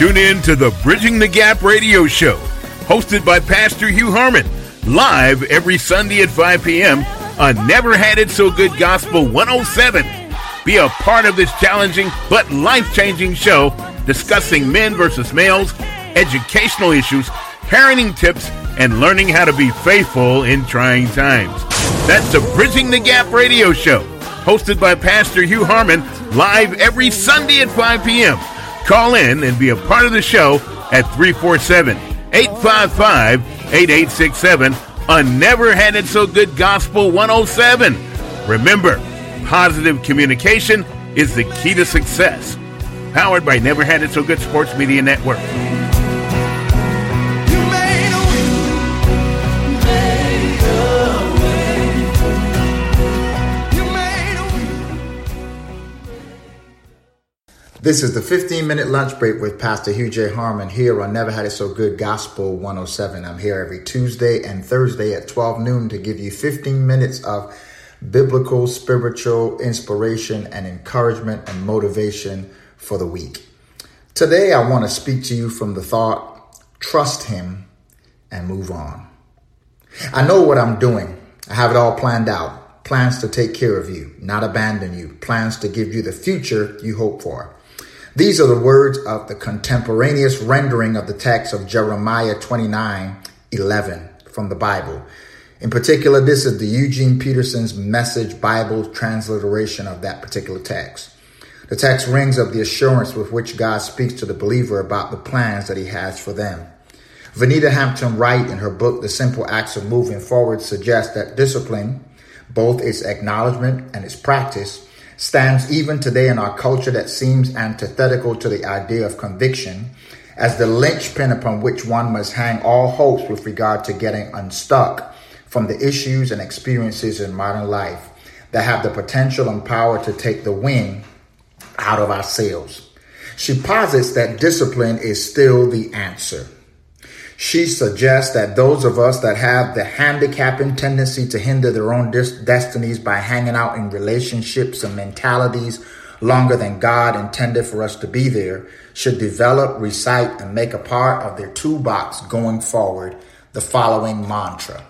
Tune in to the Bridging the Gap radio show, hosted by Pastor Hugh Harmon, live every Sunday at 5 p.m. on Never Had It So Good Gospel 107. Be a part of this challenging but life changing show discussing men versus males, educational issues, parenting tips, and learning how to be faithful in trying times. That's the Bridging the Gap radio show, hosted by Pastor Hugh Harmon, live every Sunday at 5 p.m. Call in and be a part of the show at 347 855 8867 on Never Had It So Good Gospel 107. Remember, positive communication is the key to success. Powered by Never Had It So Good Sports Media Network. This is the 15 minute lunch break with Pastor Hugh J. Harmon here on Never Had It So Good Gospel 107. I'm here every Tuesday and Thursday at 12 noon to give you 15 minutes of biblical, spiritual inspiration and encouragement and motivation for the week. Today, I want to speak to you from the thought trust Him and move on. I know what I'm doing, I have it all planned out. Plans to take care of you, not abandon you, plans to give you the future you hope for. These are the words of the contemporaneous rendering of the text of Jeremiah 29 11 from the Bible. In particular, this is the Eugene Peterson's Message Bible transliteration of that particular text. The text rings of the assurance with which God speaks to the believer about the plans that he has for them. Vinita Hampton Wright, in her book, The Simple Acts of Moving Forward, suggests that discipline, both its acknowledgement and its practice, stands even today in our culture that seems antithetical to the idea of conviction as the linchpin upon which one must hang all hopes with regard to getting unstuck from the issues and experiences in modern life that have the potential and power to take the wind out of our sails. She posits that discipline is still the answer. She suggests that those of us that have the handicapping tendency to hinder their own destinies by hanging out in relationships and mentalities longer than God intended for us to be there should develop, recite, and make a part of their toolbox going forward the following mantra.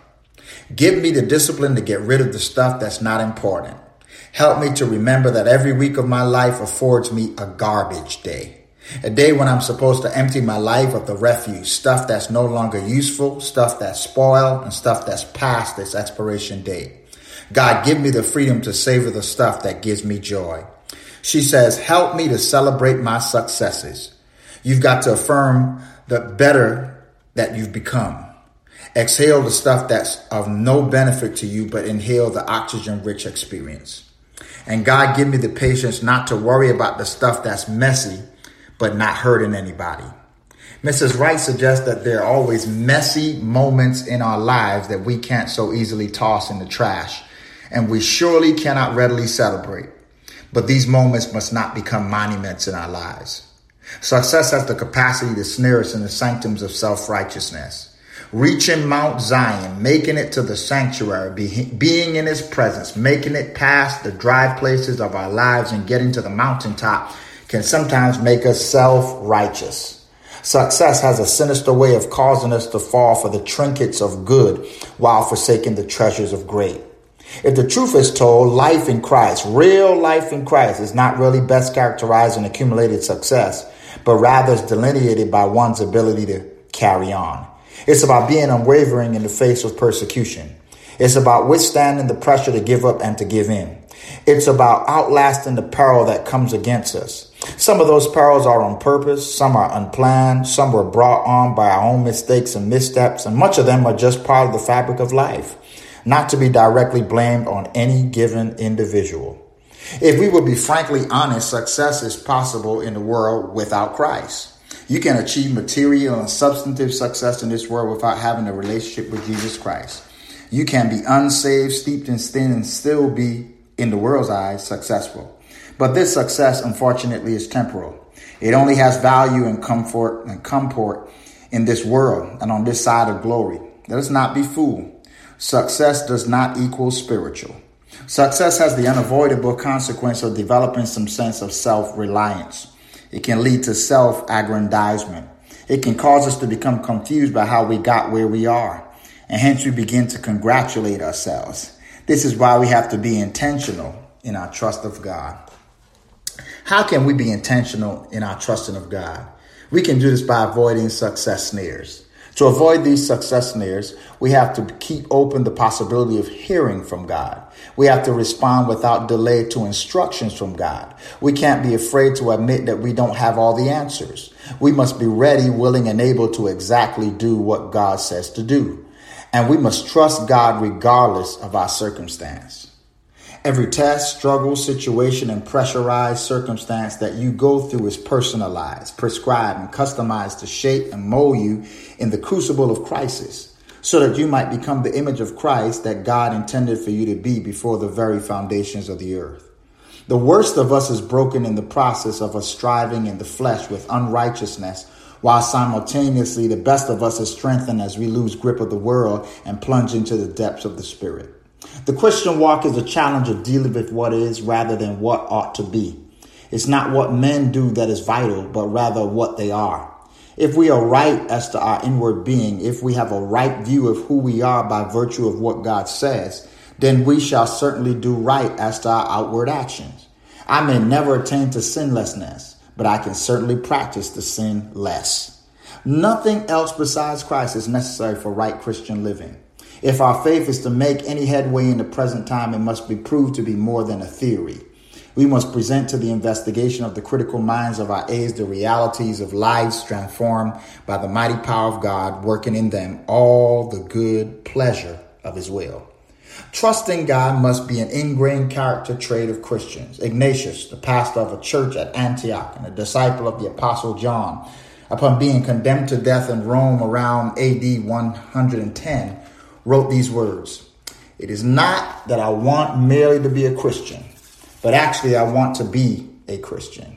Give me the discipline to get rid of the stuff that's not important. Help me to remember that every week of my life affords me a garbage day. A day when I'm supposed to empty my life of the refuse, stuff that's no longer useful, stuff that's spoiled, and stuff that's past its expiration date. God, give me the freedom to savor the stuff that gives me joy. She says, help me to celebrate my successes. You've got to affirm the better that you've become. Exhale the stuff that's of no benefit to you, but inhale the oxygen rich experience. And God, give me the patience not to worry about the stuff that's messy, but not hurting anybody. Mrs. Wright suggests that there are always messy moments in our lives that we can't so easily toss in the trash, and we surely cannot readily celebrate. But these moments must not become monuments in our lives. Success has the capacity to snare us in the sanctums of self righteousness. Reaching Mount Zion, making it to the sanctuary, be, being in his presence, making it past the dry places of our lives and getting to the mountaintop can sometimes make us self righteous. Success has a sinister way of causing us to fall for the trinkets of good while forsaking the treasures of great. If the truth is told, life in Christ, real life in Christ, is not really best characterized in accumulated success, but rather is delineated by one's ability to carry on. It's about being unwavering in the face of persecution. It's about withstanding the pressure to give up and to give in. It's about outlasting the peril that comes against us. Some of those perils are on purpose, some are unplanned, some were brought on by our own mistakes and missteps, and much of them are just part of the fabric of life, not to be directly blamed on any given individual. If we would be frankly honest, success is possible in the world without Christ. You can achieve material and substantive success in this world without having a relationship with Jesus Christ. You can be unsaved, steeped in sin, and still be, in the world's eyes, successful. But this success, unfortunately, is temporal. It only has value and comfort and comfort in this world and on this side of glory. Let us not be fooled. Success does not equal spiritual. Success has the unavoidable consequence of developing some sense of self reliance. It can lead to self aggrandizement. It can cause us to become confused by how we got where we are. And hence we begin to congratulate ourselves. This is why we have to be intentional in our trust of God. How can we be intentional in our trusting of God? We can do this by avoiding success snares. To avoid these success snares, we have to keep open the possibility of hearing from God. We have to respond without delay to instructions from God. We can't be afraid to admit that we don't have all the answers. We must be ready, willing, and able to exactly do what God says to do. And we must trust God regardless of our circumstance. Every test, struggle, situation, and pressurized circumstance that you go through is personalized, prescribed, and customized to shape and mold you in the crucible of crisis so that you might become the image of Christ that God intended for you to be before the very foundations of the earth. The worst of us is broken in the process of us striving in the flesh with unrighteousness, while simultaneously the best of us is strengthened as we lose grip of the world and plunge into the depths of the spirit. The Christian walk is a challenge of dealing with what is rather than what ought to be. It's not what men do that is vital, but rather what they are. If we are right as to our inward being, if we have a right view of who we are by virtue of what God says, then we shall certainly do right as to our outward actions. I may never attain to sinlessness, but I can certainly practice the sin less. Nothing else besides Christ is necessary for right Christian living. If our faith is to make any headway in the present time, it must be proved to be more than a theory. We must present to the investigation of the critical minds of our age the realities of lives transformed by the mighty power of God working in them all the good pleasure of his will. Trusting God must be an ingrained character trait of Christians. Ignatius, the pastor of a church at Antioch and a disciple of the apostle John, upon being condemned to death in Rome around AD 110, wrote these words It is not that I want merely to be a Christian, but actually I want to be a Christian.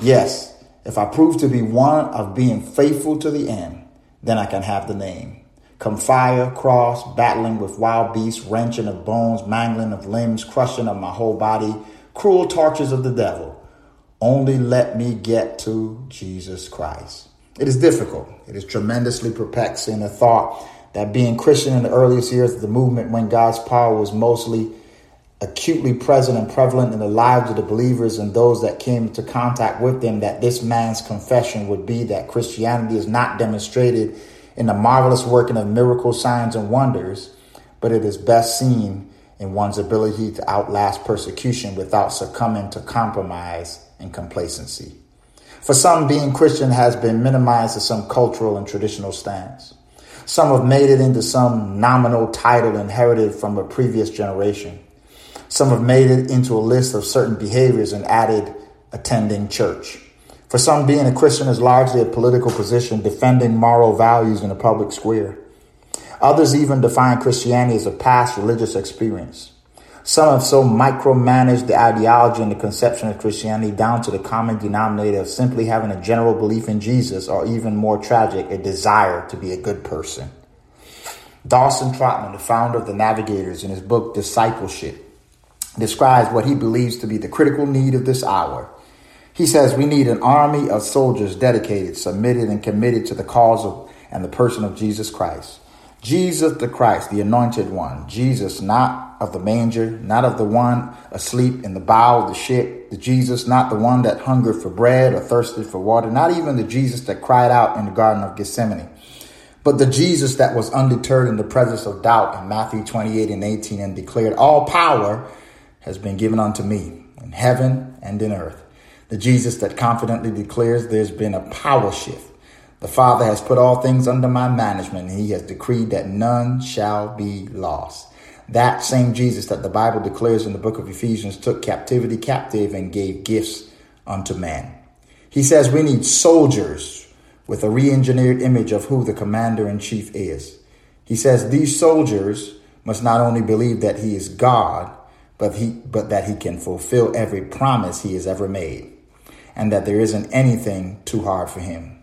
Yes, if I prove to be one of being faithful to the end, then I can have the name. Come fire, cross, battling with wild beasts, wrenching of bones, mangling of limbs, crushing of my whole body, cruel tortures of the devil. Only let me get to Jesus Christ. It is difficult. It is tremendously perplexing. The thought that being Christian in the earliest years of the movement when God's power was mostly acutely present and prevalent in the lives of the believers and those that came into contact with them, that this man's confession would be that Christianity is not demonstrated in the marvelous working of miracles, signs, and wonders, but it is best seen in one's ability to outlast persecution without succumbing to compromise and complacency. For some, being Christian has been minimized to some cultural and traditional stance. Some have made it into some nominal title inherited from a previous generation. Some have made it into a list of certain behaviors and added attending church. For some, being a Christian is largely a political position defending moral values in the public square. Others even define Christianity as a past religious experience. Some have so micromanaged the ideology and the conception of Christianity down to the common denominator of simply having a general belief in Jesus, or even more tragic, a desire to be a good person. Dawson Trotman, the founder of the Navigators, in his book Discipleship, describes what he believes to be the critical need of this hour. He says we need an army of soldiers dedicated, submitted, and committed to the cause of and the person of Jesus Christ. Jesus the Christ, the anointed one. Jesus, not of the manger, not of the one asleep in the bow of the ship. The Jesus, not the one that hungered for bread or thirsted for water. Not even the Jesus that cried out in the Garden of Gethsemane. But the Jesus that was undeterred in the presence of doubt in Matthew 28 and 18 and declared, All power has been given unto me in heaven and in earth. The Jesus that confidently declares there's been a power shift the Father has put all things under my management, and he has decreed that none shall be lost. That same Jesus that the Bible declares in the book of Ephesians took captivity captive and gave gifts unto man. He says we need soldiers with a re engineered image of who the commander in chief is. He says these soldiers must not only believe that he is God, but, he, but that he can fulfill every promise he has ever made, and that there isn't anything too hard for him.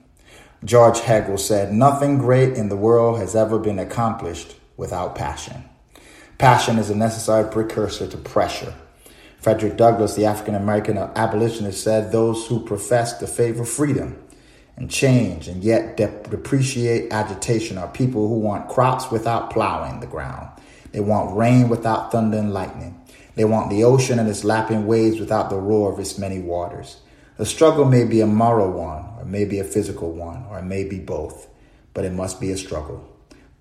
George Hegel said, Nothing great in the world has ever been accomplished without passion. Passion is a necessary precursor to pressure. Frederick Douglass, the African American abolitionist, said those who profess to favor freedom and change and yet depreciate agitation are people who want crops without plowing the ground. They want rain without thunder and lightning. They want the ocean and its lapping waves without the roar of its many waters. The struggle may be a moral one, or maybe a physical one, or it may be both, but it must be a struggle.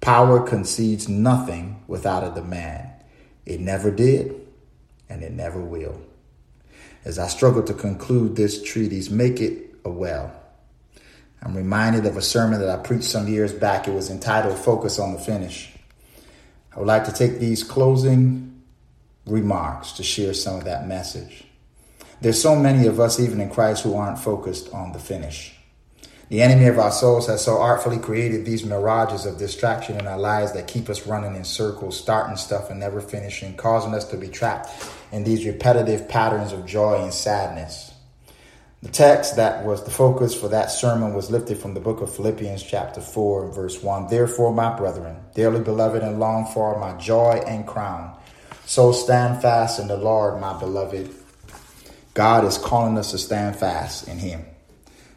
Power concedes nothing without a demand. It never did, and it never will. As I struggle to conclude this treatise, make it a well. I'm reminded of a sermon that I preached some years back. It was entitled Focus on the Finish. I would like to take these closing remarks to share some of that message. There's so many of us, even in Christ, who aren't focused on the finish. The enemy of our souls has so artfully created these mirages of distraction in our lives that keep us running in circles, starting stuff and never finishing, causing us to be trapped in these repetitive patterns of joy and sadness. The text that was the focus for that sermon was lifted from the book of Philippians, chapter 4, verse 1. Therefore, my brethren, dearly beloved and long for my joy and crown, so stand fast in the Lord, my beloved. God is calling us to stand fast in Him.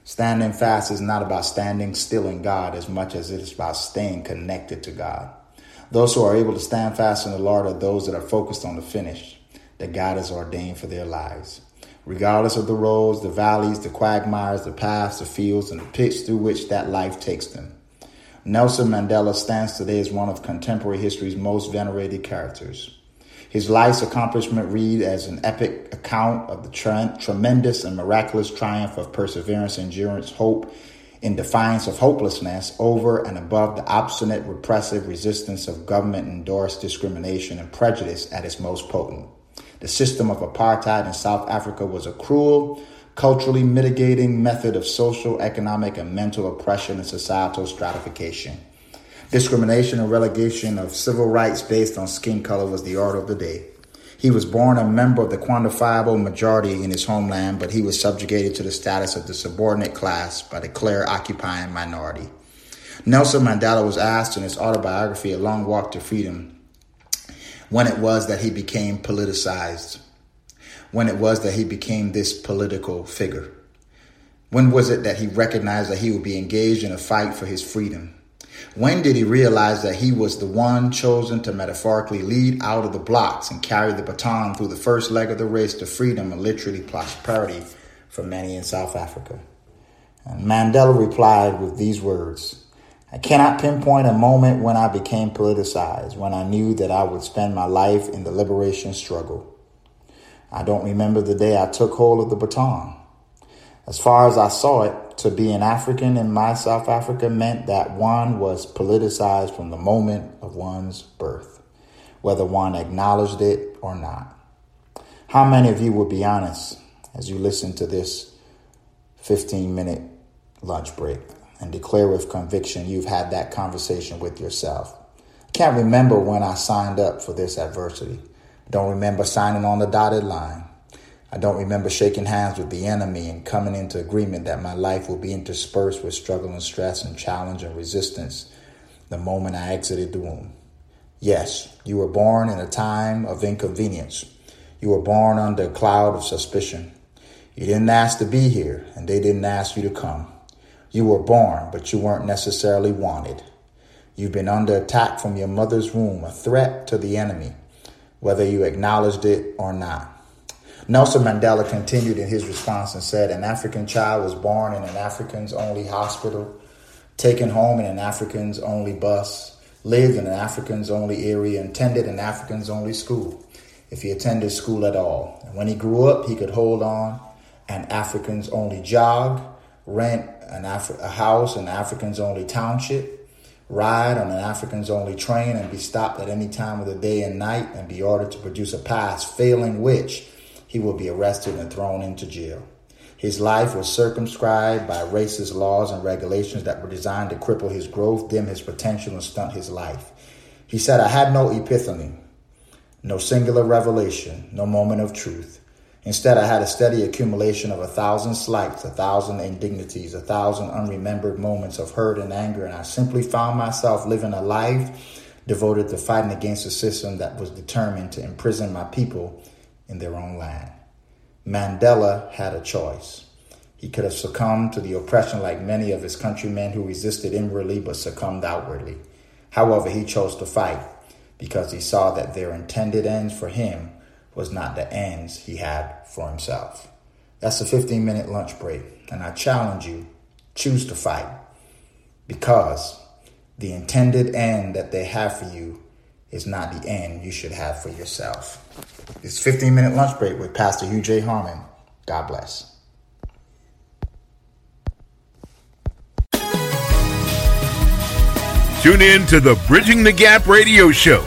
Standing fast is not about standing still in God as much as it is about staying connected to God. Those who are able to stand fast in the Lord are those that are focused on the finish that God has ordained for their lives. Regardless of the roads, the valleys, the quagmires, the paths, the fields, and the pits through which that life takes them. Nelson Mandela stands today as one of contemporary history's most venerated characters. His life's accomplishment read as an epic account of the tre- tremendous and miraculous triumph of perseverance, endurance, hope, in defiance of hopelessness over and above the obstinate repressive resistance of government endorsed discrimination and prejudice at its most potent. The system of apartheid in South Africa was a cruel, culturally mitigating method of social, economic, and mental oppression and societal stratification. Discrimination and relegation of civil rights based on skin color was the order of the day. He was born a member of the quantifiable majority in his homeland, but he was subjugated to the status of the subordinate class by the clear occupying minority. Nelson Mandela was asked in his autobiography, A Long Walk to Freedom, when it was that he became politicized, when it was that he became this political figure. When was it that he recognized that he would be engaged in a fight for his freedom? When did he realize that he was the one chosen to metaphorically lead out of the blocks and carry the baton through the first leg of the race to freedom and literally prosperity for many in South Africa? And Mandela replied with these words I cannot pinpoint a moment when I became politicized, when I knew that I would spend my life in the liberation struggle. I don't remember the day I took hold of the baton. As far as I saw it, to be an African in my South Africa meant that one was politicized from the moment of one's birth, whether one acknowledged it or not. How many of you would be honest as you listen to this 15 minute lunch break and declare with conviction you've had that conversation with yourself? Can't remember when I signed up for this adversity. Don't remember signing on the dotted line. I don't remember shaking hands with the enemy and coming into agreement that my life will be interspersed with struggle and stress and challenge and resistance the moment I exited the womb. Yes, you were born in a time of inconvenience. You were born under a cloud of suspicion. You didn't ask to be here, and they didn't ask you to come. You were born, but you weren't necessarily wanted. You've been under attack from your mother's womb, a threat to the enemy, whether you acknowledged it or not. Nelson Mandela continued in his response and said, An African child was born in an African's only hospital, taken home in an African's only bus, lived in an African's only area, and attended an African's only school, if he attended school at all. And when he grew up, he could hold on an African's only jog, rent an Af- a house in African's only township, ride on an African's only train, and be stopped at any time of the day and night and be ordered to produce a pass, failing which he will be arrested and thrown into jail. His life was circumscribed by racist laws and regulations that were designed to cripple his growth, dim his potential, and stunt his life. He said, I had no epiphany, no singular revelation, no moment of truth. Instead, I had a steady accumulation of a thousand slights, a thousand indignities, a thousand unremembered moments of hurt and anger, and I simply found myself living a life devoted to fighting against a system that was determined to imprison my people in their own land. Mandela had a choice. He could have succumbed to the oppression like many of his countrymen who resisted inwardly but succumbed outwardly. However, he chose to fight because he saw that their intended ends for him was not the ends he had for himself. That's a 15 minute lunch break, and I challenge you choose to fight because the intended end that they have for you is not the end you should have for yourself. This 15 minute lunch break with Pastor Hugh J. Harmon. God bless. Tune in to the Bridging the Gap radio show,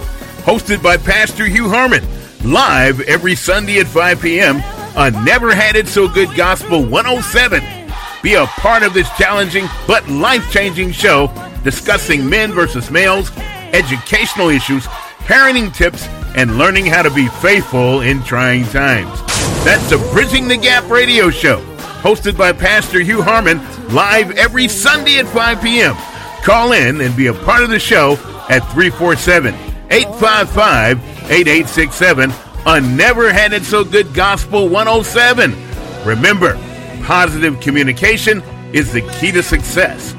hosted by Pastor Hugh Harmon, live every Sunday at 5 p.m. on Never Had It So Good Gospel 107. Be a part of this challenging but life changing show discussing men versus males, educational issues, parenting tips, and learning how to be faithful in trying times. That's the Bridging the Gap radio show, hosted by Pastor Hugh Harmon, live every Sunday at 5 p.m. Call in and be a part of the show at 347 855 8867 on Never Had It So Good Gospel 107. Remember, positive communication is the key to success.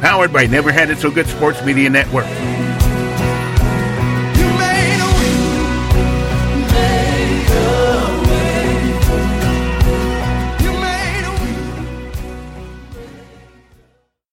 Powered by Never Had It So Good Sports Media Network.